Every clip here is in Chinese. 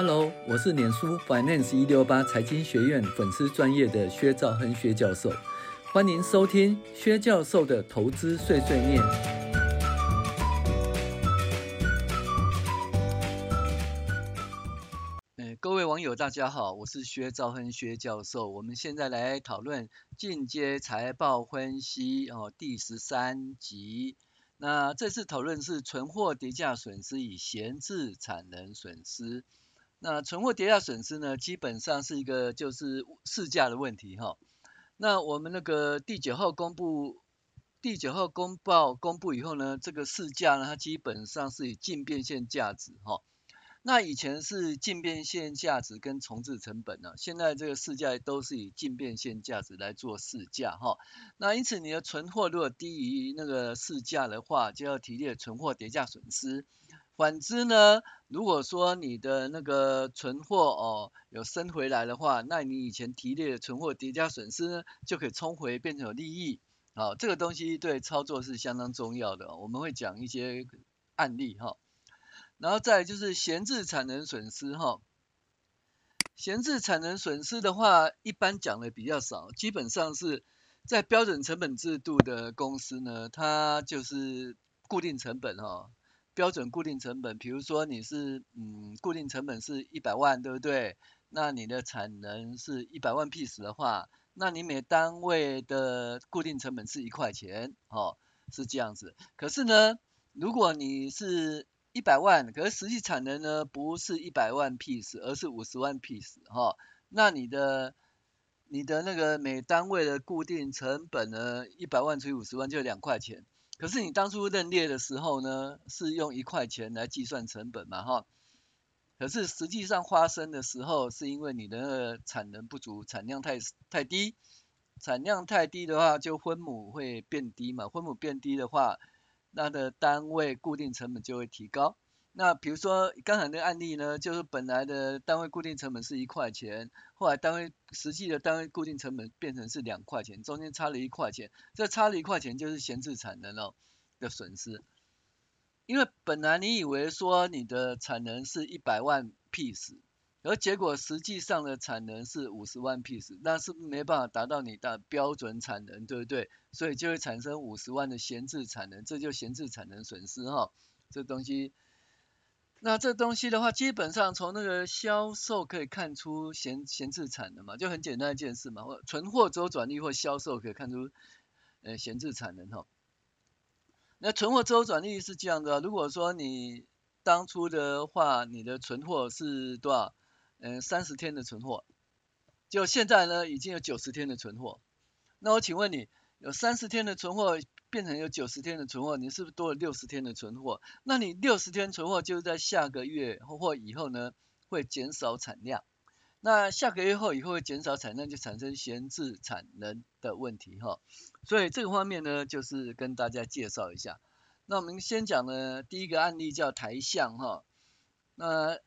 Hello，我是脸书 Finance 一六八财经学院粉丝专业的薛兆亨薛教授，欢迎收听薛教授的投资碎碎念。各位网友大家好，我是薛兆亨薛教授，我们现在来讨论进阶财报分析哦，第十三集。那这次讨论是存货跌价损失与闲置产能损失。那存货跌价损失呢，基本上是一个就是市价的问题哈。那我们那个第九号公布，第九号公报公布以后呢，这个市价呢，它基本上是以净变现价值哈。那以前是净变现价值跟重置成本呢，现在这个市价都是以净变现价值来做市价哈。那因此你的存货如果低于那个市价的话，就要提列存货跌价损失。反之呢，如果说你的那个存货哦有升回来的话，那你以前提列的存货叠加损失呢，就可以冲回变成有利益。好，这个东西对操作是相当重要的，我们会讲一些案例哈。然后再就是闲置产能损失哈，闲置产能损失的话，一般讲的比较少，基本上是在标准成本制度的公司呢，它就是固定成本哈。标准固定成本，比如说你是嗯，固定成本是一百万，对不对？那你的产能是一百万 piece 的话，那你每单位的固定成本是一块钱，哦，是这样子。可是呢，如果你是一百万，可是实际产能呢不是一百万 piece，而是五十万 piece，哈，那你的你的那个每单位的固定成本呢，一百万除以五十万就两块钱。可是你当初认列的时候呢，是用一块钱来计算成本嘛，哈。可是实际上发生的时候，是因为你的产能不足，产量太太低，产量太低的话，就分母会变低嘛，分母变低的话，那的单位固定成本就会提高。那比如说刚才那个案例呢，就是本来的单位固定成本是一块钱，后来单位实际的单位固定成本变成是两块钱，中间差了一块钱，这差了一块钱就是闲置产能哦的损失。因为本来你以为说你的产能是一百万 piece，而结果实际上的产能是五十万 piece，那是不是没办法达到你的标准产能，对不对？所以就会产生五十万的闲置产能，这就闲置产能损失哈，这东西。那这东西的话，基本上从那个销售可以看出闲闲置产能嘛，就很简单一件事嘛，或存货周转率或销售可以看出，呃，闲置产能哈。那存货周转率是这样的啊，如果说你当初的话，你的存货是多少？嗯，三十天的存货，就现在呢已经有九十天的存货。那我请问你，有三十天的存货？变成有九十天的存货，你是不是多了六十天的存货？那你六十天存货就是在下个月或以后呢，会减少产量。那下个月后以后会减少产量，就产生闲置产能的问题哈。所以这个方面呢，就是跟大家介绍一下。那我们先讲呢，第一个案例叫台橡哈。那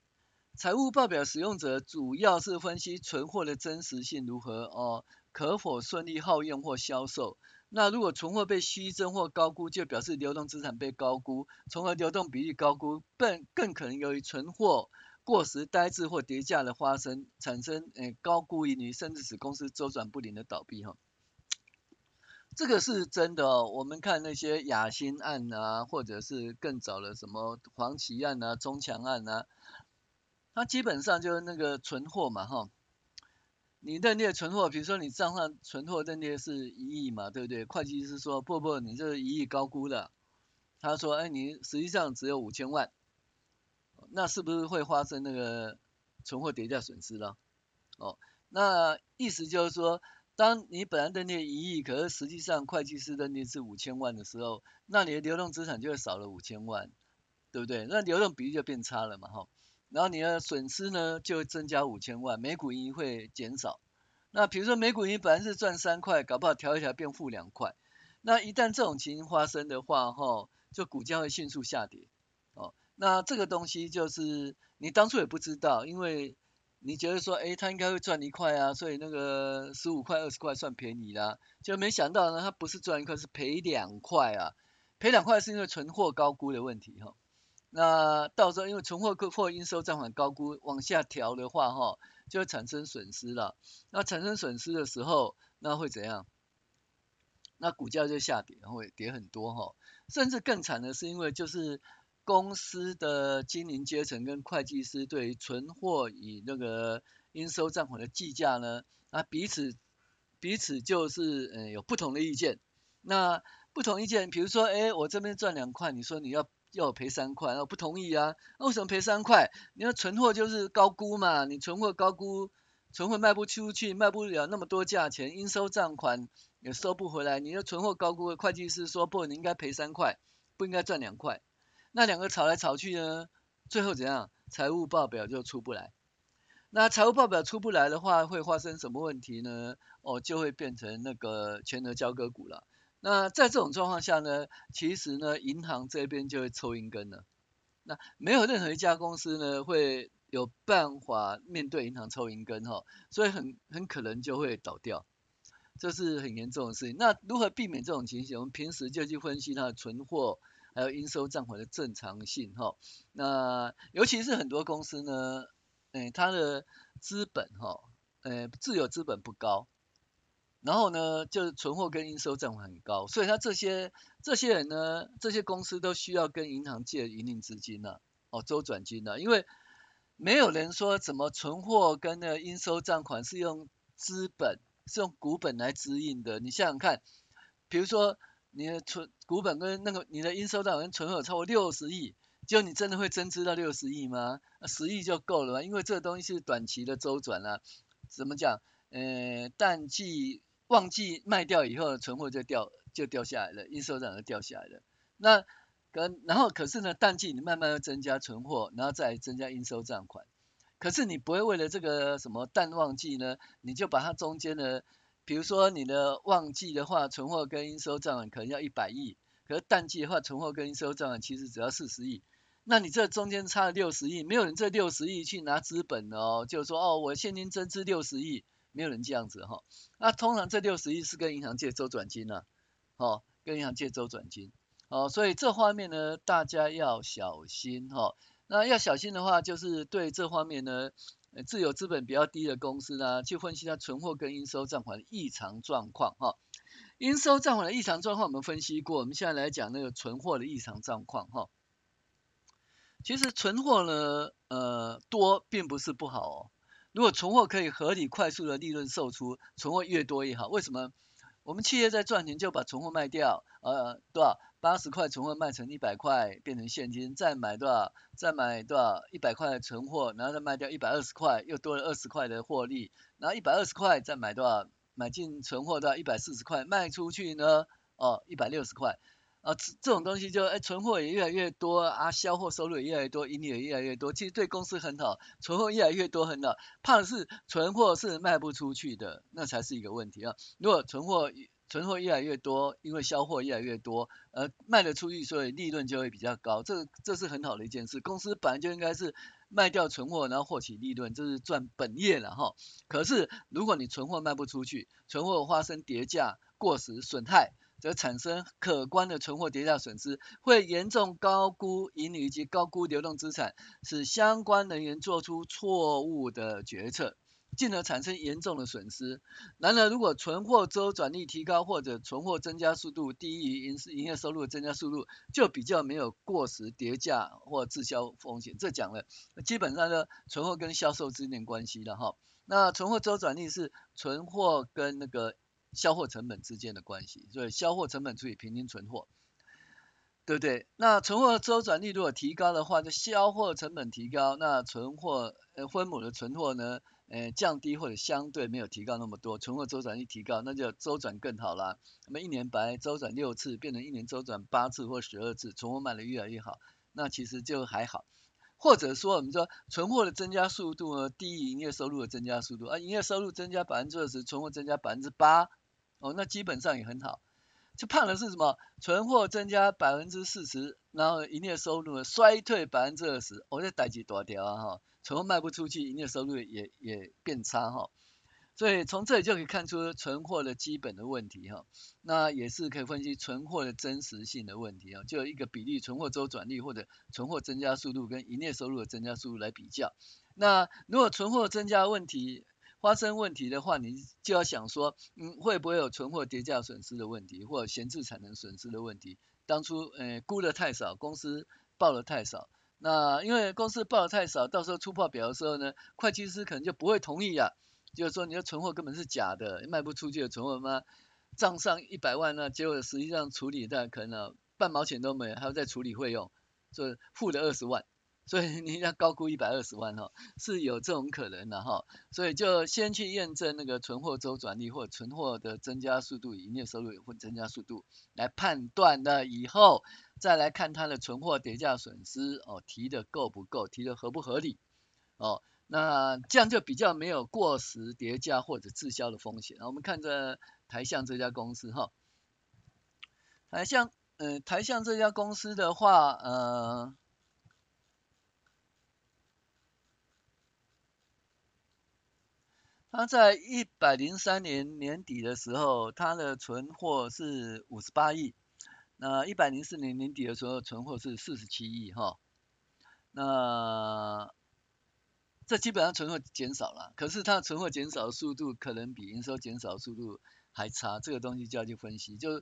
财务报表使用者主要是分析存货的真实性如何哦，可否顺利耗用或销售。那如果存货被虚增或高估，就表示流动资产被高估，从而流动比率高估，更更可能由于存货过时、呆滞或跌价的发生，产生诶、高估盈余，甚至使公司周转不灵的倒闭哈。这个是真的哦。我们看那些亚新案啊，或者是更早的什么黄奇案啊、中强案啊，它基本上就是那个存货嘛哈。你认列存货，比如说你账上存货认列是一亿嘛，对不对？会计师说不不，你这一亿高估了。他说，哎，你实际上只有五千万，那是不是会发生那个存货跌价损失了？哦，那意思就是说，当你本来认列一亿，可是实际上会计师认列是五千万的时候，那你的流动资产就会少了五千万，对不对？那流动比例就变差了嘛，哈。然后你的损失呢，就增加五千万，每股盈会减少。那比如说每股盈本来是赚三块，搞不好调一调变负两块。那一旦这种情形发生的话，哈，就股价会迅速下跌。哦，那这个东西就是你当初也不知道，因为你觉得说，哎，它应该会赚一块啊，所以那个十五块、二十块算便宜啦。就没想到呢，它不是赚一块，是赔两块啊。赔两块是因为存货高估的问题，哈。那到时候因为存货或应收账款高估往下调的话，哈，就会产生损失了。那产生损失的时候，那会怎样？那股价就下跌，会跌很多哈。甚至更惨的是，因为就是公司的经营阶层跟会计师对于存货与那个应收账款的计价呢，啊彼此彼此就是呃有不同的意见。那不同意见，比如说，哎，我这边赚两块，你说你要。要我赔三块，我不同意啊！那为什么赔三块？你要存货就是高估嘛，你存货高估，存货卖不出去，卖不了那么多价钱，应收账款也收不回来。你的存货高估，会计师说不，你应该赔三块，不应该赚两块。那两个吵来吵去呢，最后怎样？财务报表就出不来。那财务报表出不来的话，会发生什么问题呢？哦，就会变成那个全额交割股了。那在这种状况下呢，其实呢，银行这边就会抽银根了。那没有任何一家公司呢会有办法面对银行抽银根哈，所以很很可能就会倒掉，这是很严重的事情。那如何避免这种情形？我们平时就去分析它的存货还有应收账款的正常性哈。那尤其是很多公司呢，嗯，它的资本哈，嗯，自有资本不高。然后呢，就是存货跟应收账款很高，所以他这些这些人呢，这些公司都需要跟银行借营运资金呢、哦，周转金呢、啊，因为没有人说怎么存货跟那个应收账款是用资本是用股本来支应的，你想想看，比如说你的存股本跟那个你的应收账款跟存货超过六十亿，就你真的会增资到六十亿吗？十亿就够了吗？因为这个东西是短期的周转啊，怎么讲？呃，淡季。旺季卖掉以后，存货就掉就掉下来了，应收账就掉下来了。那跟然后可是呢，淡季你慢慢增加存货，然后再增加应收账款。可是你不会为了这个什么淡旺季呢，你就把它中间的，比如说你的旺季的话，存货跟应收账款可能要一百亿，可是淡季的话，存货跟应收账款其实只要四十亿。那你这中间差了六十亿，没有人这六十亿去拿资本哦，就是说哦，我现金增资六十亿。没有人这样子哈，那通常这六十亿是跟银行借周转金呐，哦，跟银行借周转金，哦，所以这方面呢，大家要小心哈。那要小心的话，就是对这方面呢，自有资本比较低的公司呢，去分析它存货跟应收账款的异常状况哈。应收账款的异常状况我们分析过，我们现在来讲那个存货的异常状况哈。其实存货呢，呃，多并不是不好哦。如果存货可以合理快速的利润售出，存货越多越好。为什么？我们企业在赚钱就把存货卖掉，呃，多少？八十块存货卖成一百块变成现金，再买多少？再买多少？一百块的存货，然后再卖掉一百二十块，又多了二十块的获利。然后一百二十块再买多少？买进存货到一百四十块，卖出去呢？哦，一百六十块。啊，这这种东西就哎，存货也越来越多啊，销货收入也越来越多，盈利也越来越多，其实对公司很好，存货越来越多很好。怕的是存货是卖不出去的，那才是一个问题啊。如果存货存货越来越多，因为销货越来越多，呃，卖得出去，所以利润就会比较高，这这是很好的一件事。公司本来就应该是卖掉存货，然后获取利润，这是赚本业了哈。可是如果你存货卖不出去，存货发生跌价、过时、损害。则产生可观的存货跌价损失，会严重高估盈利以及高估流动资产，使相关人员做出错误的决策，进而产生严重的损失。然而，如果存货周转率提高，或者存货增加速度低于营营业收入增加速度，就比较没有过时跌价或滞销风险。这讲了，基本上呢，存货跟销售之间关系的哈。那存货周转率是存货跟那个。销货成本之间的关系，所以销货成本除以平均存货，对不对？那存货周转率如果提高的话，就销货成本提高，那存货呃分母的存货呢，呃降低或者相对没有提高那么多，存货周转率提高，那就周转更好啦。那么一年本来周转六次，变成一年周转八次或十二次，存货卖得越来越好，那其实就还好。或者说我们说存货的增加速度呢，低于营业收入的增加速度，而营业收入增加百分之二十，存货增加百分之八。哦，那基本上也很好，就怕的是什么？存货增加百分之四十，然后营业收入衰退百分之二十，我这代几多条啊哈，存货卖不出去，营业收入也也变差哈。所以从这里就可以看出存货的基本的问题哈，那也是可以分析存货的真实性的问题啊，就一个比例存货周转率或者存货增加速度跟营业收入的增加速度来比较。那如果存货增加问题发生问题的话，你就要想说，嗯，会不会有存货跌价损失的问题，或者闲置产能损失的问题？当初呃估的太少，公司报的太少，那因为公司报的太少，到时候出报表的时候呢，会计师可能就不会同意呀。就是说，你的存货根本是假的，卖不出去的存货吗？账上一百万呢，结果实际上处理的可能半毛钱都没，还要再处理费用，所以负了二十万，所以你要高估一百二十万哦，是有这种可能的哈，所以就先去验证那个存货周转率或存货的增加速度，营业收入或增加速度来判断了以后，再来看它的存货跌价损失哦，提的够不够，提的合不合理哦。那这样就比较没有过时跌价或者滞销的风险。我们看着台橡这家公司哈，台橡，呃，台橡这家公司的话，呃，他在一百零三年年底的时候，他的存货是五十八亿，那一百零四年年底的时候，存货是四十七亿哈，那。这基本上存货减少了，可是它的存货减少的速度可能比营收减少的速度还差，这个东西就要去分析，就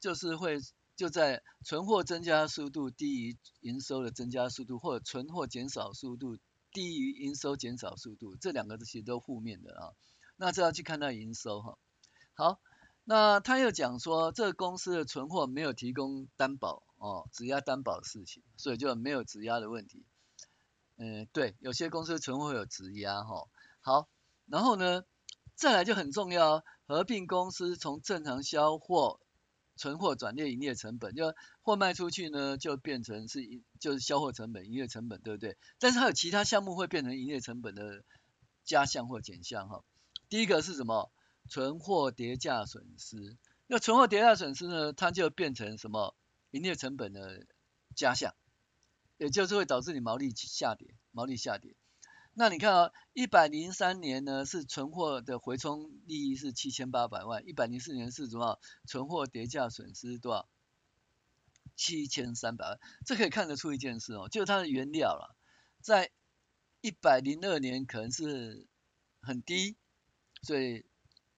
就是会就在存货增加速度低于营收的增加速度，或者存货减少速度低于营收减少速度，这两个其实都负面的啊。那这要去看它营收哈。好，那他又讲说，这个公司的存货没有提供担保哦，质押担保的事情，所以就没有质押的问题。嗯，对，有些公司存货有质押哈。好，然后呢，再来就很重要，合并公司从正常销货存货转列营业成本，就货卖出去呢，就变成是就是销货成本、营业成本，对不对？但是还有其他项目会变成营业成本的加项或减项哈。第一个是什么？存货跌价损失。那存货跌价损失呢，它就变成什么？营业成本的加项。也就是会导致你毛利下跌，毛利下跌。那你看啊、哦，一百零三年呢是存货的回冲利益是七千八百万，一百零四年是什么？存货跌价损失多少？七千三百万。这可以看得出一件事哦，就是它的原料了，在一百零二年可能是很低，所以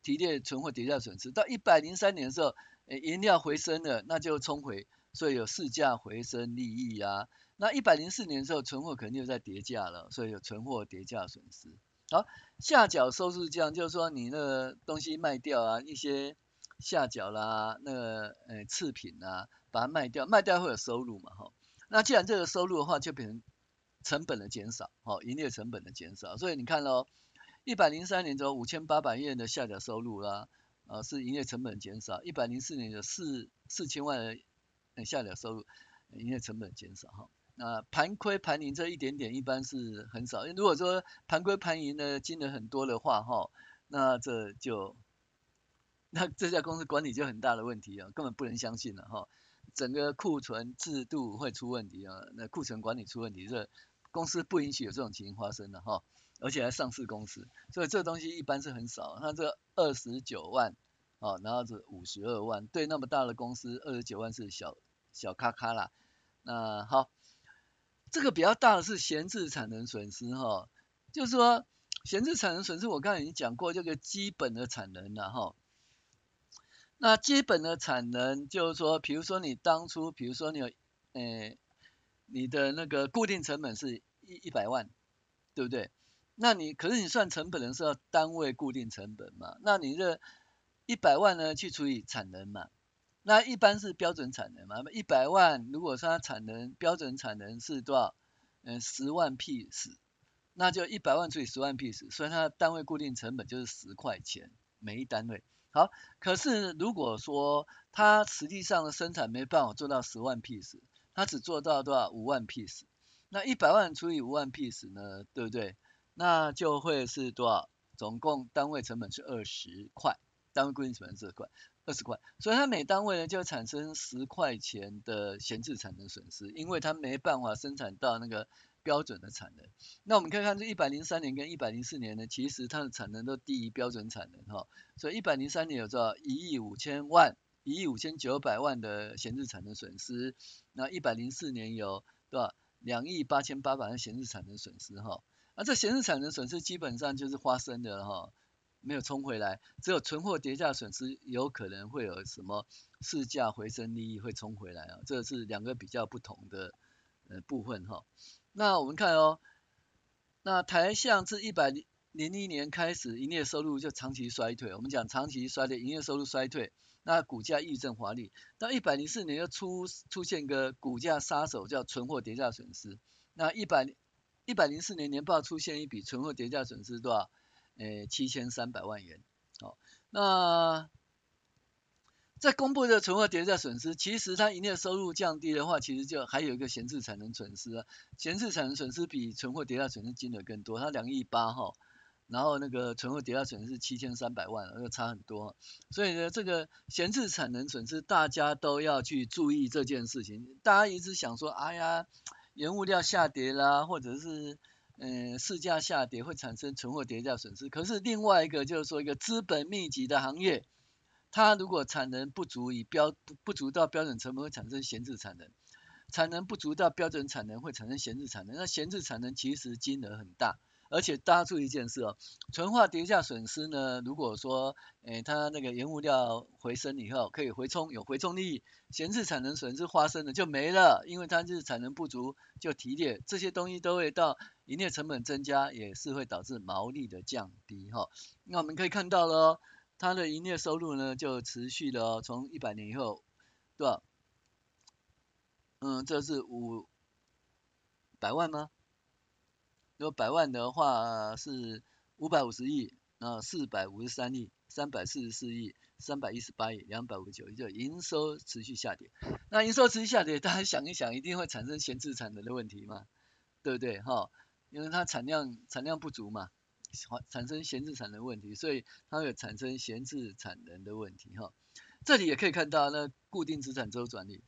提列存货跌价损失。到一百零三年的时候，原料回升了，那就冲回，所以有市价回升利益啊。那一百零四年的时候，存货肯定又在跌价了，所以有存货跌价损失。好，下脚收入这样，就是说你那个东西卖掉啊，一些下脚啦，那个呃次品啊，把它卖掉，卖掉会有收入嘛，哈。那既然这个收入的话，就变成成本的减少，好，营业成本的减少。所以你看喽，一百零三年中五千八百亿元的下脚收入啦，啊是营业成本减少，一百零四年的四四千万的下脚收入，营业成本减少，哈。啊，盘亏盘盈这一点点一般是很少。如果说盘亏盘盈的金额很多的话，哈，那这就那这家公司管理就很大的问题啊，根本不能相信了哈。整个库存制度会出问题啊，那库存管理出问题，这公司不允许有这种情形发生的哈。而且还上市公司，所以这东西一般是很少。那这二十九万，哦，然后这五十二万，对那么大的公司，二十九万是小小咔咔啦。那好。这个比较大的是闲置产能损失哈，就是说闲置产能损失，我刚才已经讲过这个基本的产能了哈。那基本的产能就是说，比如说你当初，比如说你有，呃，你的那个固定成本是一一百万，对不对？那你可是你算成本的时候，单位固定成本嘛，那你这一百万呢，去除以产能嘛。那一般是标准产能嘛，一百万，如果说它产能标准产能是多少？嗯，十万 piece，那就一百万除以十万 piece，所以它的单位固定成本就是十块钱每一单位。好，可是如果说它实际上的生产没办法做到十万 piece，它只做到多少？五万 piece，那一百万除以五万 piece 呢，对不对？那就会是多少？总共单位成本是二十块，单位固定成本是二十块。二十块，所以它每单位呢就产生十块钱的闲置产能损失，因为它没办法生产到那个标准的产能。那我们可以看这一百零三年跟一百零四年呢，其实它的产能都低于标准产能哈。所以一百零三年有多少？一亿五千万，一亿五千九百万的闲置产能损失。那一百零四年有多少？两亿八千八百万闲置产能损失哈。那这闲置产能损失基本上就是发生的哈。没有冲回来，只有存货跌价损失有可能会有什么市价回升利益会冲回来啊，这是两个比较不同的呃部分哈。那我们看哦，那台橡自一百零一年开始营业收入就长期衰退，我们讲长期衰退，营业收入衰退，那股价抑振华丽，到一百零四年又出出现个股价杀手叫存货跌价损失，那一百一百零四年年报出现一笔存货跌价损失多少？诶，七千三百万元，好，那在公布的存货跌价损失，其实它营业收入降低的话，其实就还有一个闲置产能损失啊，闲置产能损失比存货跌价损失金额更多，它两亿八哈，然后那个存货跌价损失是七千三百万，那个差很多，所以呢，这个闲置产能损失大家都要去注意这件事情，大家一直想说，哎呀，原物料下跌啦，或者是。嗯，市价下跌会产生存货跌价损失。可是另外一个就是说，一个资本密集的行业，它如果产能不足以标不不足到标准成本，会产生闲置产能；产能不足到标准产能，会产生闲置产能。那闲置产能其实金额很大。而且大家注意一件事哦，存货跌价损失呢，如果说，诶，它那个原物料回升以后可以回冲，有回冲利益，闲置产能损失发生了就没了，因为它就是产能不足就提列，这些东西都会到营业成本增加，也是会导致毛利的降低哈。那我们可以看到了，它的营业收入呢就持续的从一百年以后，对吧？嗯，这是五百万吗？如果百万的话是五百五十亿，啊，四百五十三亿，三百四十四亿，三百一十八亿，两百五十九亿，就营收持续下跌。那营收持续下跌，大家想一想，一定会产生闲置产能的问题嘛？对不对？哈，因为它产量产量不足嘛，产生闲置产能问题，所以它会产生闲置产能的问题哈。这里也可以看到那固定资产周转率，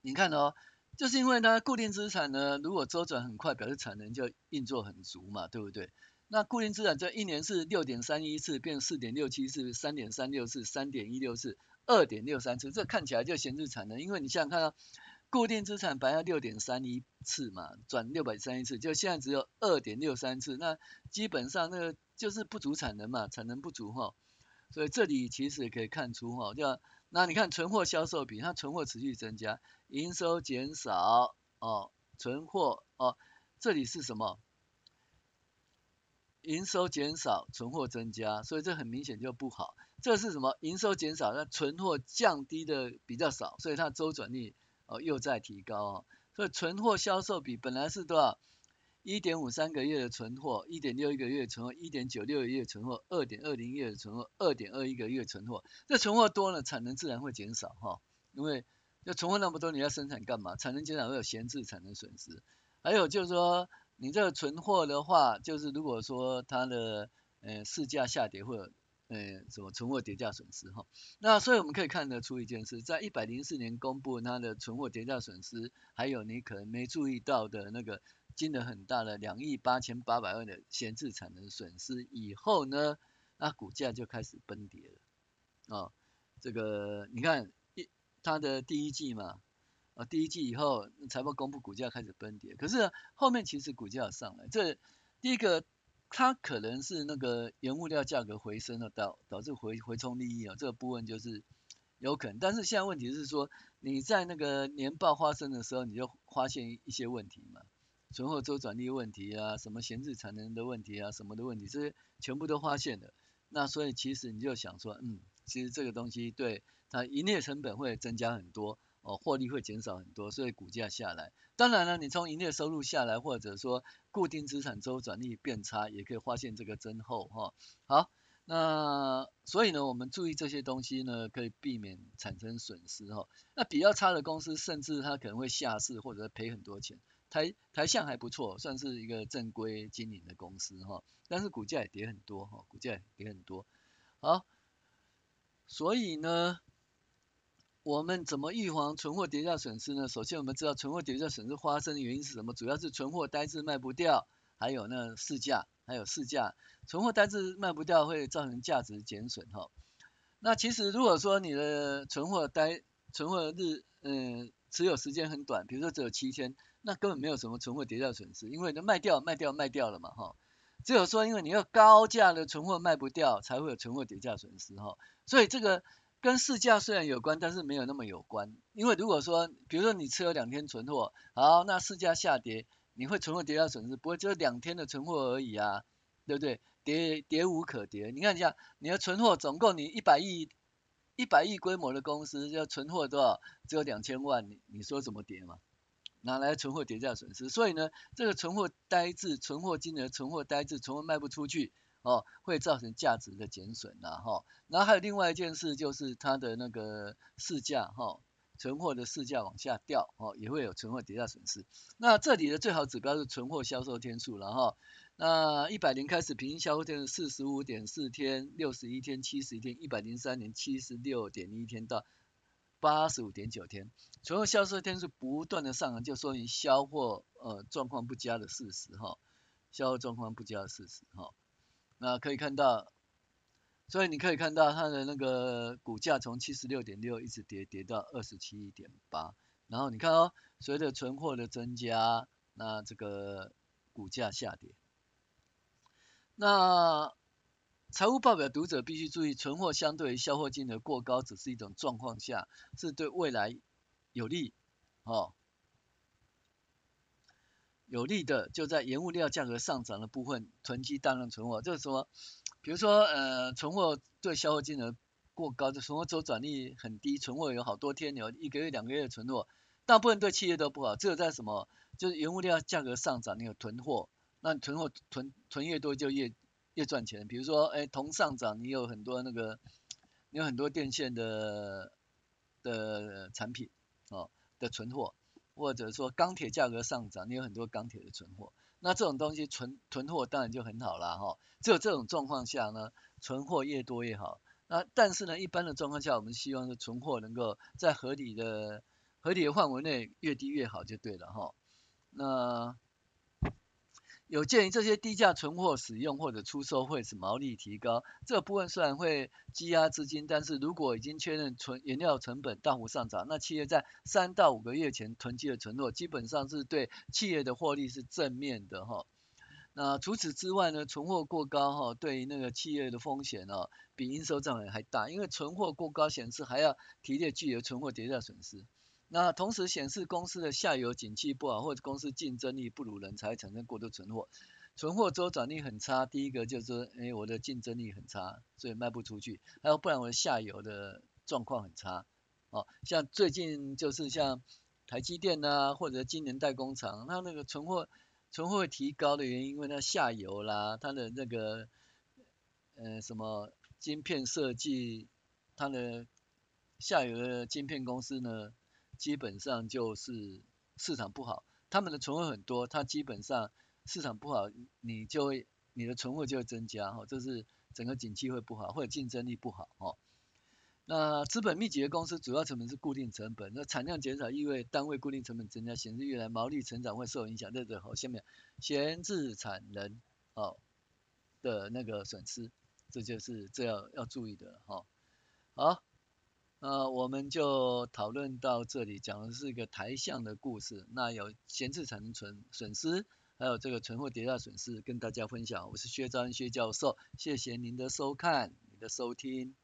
你看哦。就是因为呢，固定资产呢，如果周转很快，表示产能就运作很足嘛，对不对？那固定资产这一年是六点三一次，变四点六七次，三点三六次，三点一六次，二点六三次，这看起来就闲置产能。因为你想想看啊，固定资产本来要六点三一次嘛，转六百三一次，就现在只有二点六三次，那基本上那个就是不足产能嘛，产能不足哈。所以这里其实也可以看出哈，叫那你看存货销售比，它存货持续增加。营收减少哦，存货哦，这里是什么？营收减少，存货增加，所以这很明显就不好。这是什么？营收减少，那存货降低的比较少，所以它周转率哦又在提高哦。所以存货销售比本来是多少？一点五三个月的存货，一点六一个月存货，一点九六个月存货，二点二零月的存货，二点二一个月存货。这存货多了，产能自然会减少哈，因为。就存货那么多，你要生产干嘛？产能减少会有闲置产能损失。还有就是说，你这个存货的话，就是如果说它的呃市价下跌或者呃什么存货跌价损失哈，那所以我们可以看得出一件事，在一百零四年公布它的存货跌价损失，还有你可能没注意到的那个金额很大的两亿八千八百万的闲置产能损失以后呢，那股价就开始崩跌了。啊，这个你看一。它的第一季嘛，啊，第一季以后财报公布，股价开始崩跌。可是后面其实股价上来，这第一个它可能是那个原物料价格回升了，导导致回回冲利益啊，这个部分就是有可能。但是现在问题是说，你在那个年报发生的时候，你就发现一些问题嘛，存货周转率问题啊，什么闲置产能的问题啊，什么的问题，这些全部都发现了。那所以其实你就想说，嗯，其实这个东西对。它营业成本会增加很多，哦，获利会减少很多，所以股价下来。当然了，你从营业收入下来，或者说固定资产周转率变差，也可以发现这个增厚哈。好，那所以呢，我们注意这些东西呢，可以避免产生损失哈。那比较差的公司，甚至它可能会下市或者赔很多钱。台台橡还不错，算是一个正规经营的公司哈，但是股价也跌很多哈，股价也跌很多。好，所以呢。我们怎么预防存货跌价损失呢？首先我们知道存货跌价损失发生的原因是什么？主要是存货呆滞卖不掉，还有呢市价，还有市价。存货呆滞卖不掉会造成价值减损哈。那其实如果说你的存货呆存货日嗯持有时间很短，比如说只有七天，那根本没有什么存货跌价损失，因为都卖掉卖掉卖掉了嘛哈。只有说因为你要高价的存货卖不掉，才会有存货跌价损失哈。所以这个。跟市价虽然有关，但是没有那么有关。因为如果说，比如说你持有两天存货，好，那市价下跌，你会存货跌价损失，不会只有两天的存货而已啊，对不对？跌跌无可跌。你看一下，你的存货总共你一百亿一百亿规模的公司，要存货多少？只有两千万，你你说怎么跌嘛？拿来存货跌价损失？所以呢，这个存货呆滞，存货金额存货呆滞，存货卖不出去。哦，会造成价值的减损呐，哈。然后还有另外一件事，就是它的那个市价，哈，存货的市价往下掉，哦，也会有存货跌价损失。那这里的最好指标是存货销售天数了，哈。那一百年开始，平均销售天数四十五点四天、六十一天、七十一天，一百零三年七十六点一天到八十五点九天，存货销售天数不断的上涨，就说明销货呃状况不佳的事实，哈，销货状况不佳的事实，哈。那可以看到，所以你可以看到它的那个股价从七十六点六一直跌跌到二十七点八，然后你看哦，随着存货的增加，那这个股价下跌。那财务报表读者必须注意，存货相对于销货金额过高，只是一种状况下，是对未来有利，哦。有利的就在原物料价格上涨的部分囤积大量存货，就是说，比如说呃存货对销货金额过高，就存货周转率很低，存货有好多天，有一个月两个月的存货，大部分对企业都不好。只有在什么就是原物料价格上涨，你有囤货，那囤货囤囤越多就越越赚钱。比如说哎铜上涨，你有很多那个你有很多电线的的产品哦的存货。或者说钢铁价格上涨，你有很多钢铁的存货，那这种东西存存货当然就很好啦哈。只有这种状况下呢，存货越多越好。那但是呢，一般的状况下，我们希望是存货能够在合理的合理的范围内，越低越好就对了哈。那。有鉴于这些低价存货使用或者出售会使毛利提高，这部分虽然会积压资金，但是如果已经确认存原料成本大幅上涨，那企业在三到五个月前囤积的存货，基本上是对企业的获利是正面的哈。那除此之外呢，存货过高哈，对于那个企业的风险哦，比应收账款还大，因为存货过高显示还要提列具有存货跌价损失。那同时显示公司的下游景气不好，或者公司竞争力不如人，才会产生过多存货，存货周转率很差。第一个就是说，哎，我的竞争力很差，所以卖不出去。还有不然我的下游的状况很差。哦，像最近就是像台积电呐、啊，或者晶圆代工厂，它那个存货存货提高的原因，因为它下游啦，它的那个呃什么晶片设计，它的下游的晶片公司呢，基本上就是市场不好，他们的存货很多，它基本上市场不好，你就会你的存货就会增加哈，这是整个景气会不好，或者竞争力不好哈。那资本密集的公司主要成本是固定成本，那产量减少意味单位固定成本增加，显示越来毛利成长会受影响。对对好，下面闲置产能哦的那个损失，这就是这要要注意的哈。好。呃，我们就讨论到这里，讲的是一个台象的故事。那有闲置产能存损失，还有这个存货跌价损失，跟大家分享。我是薛章薛教授，谢谢您的收看，你的收听。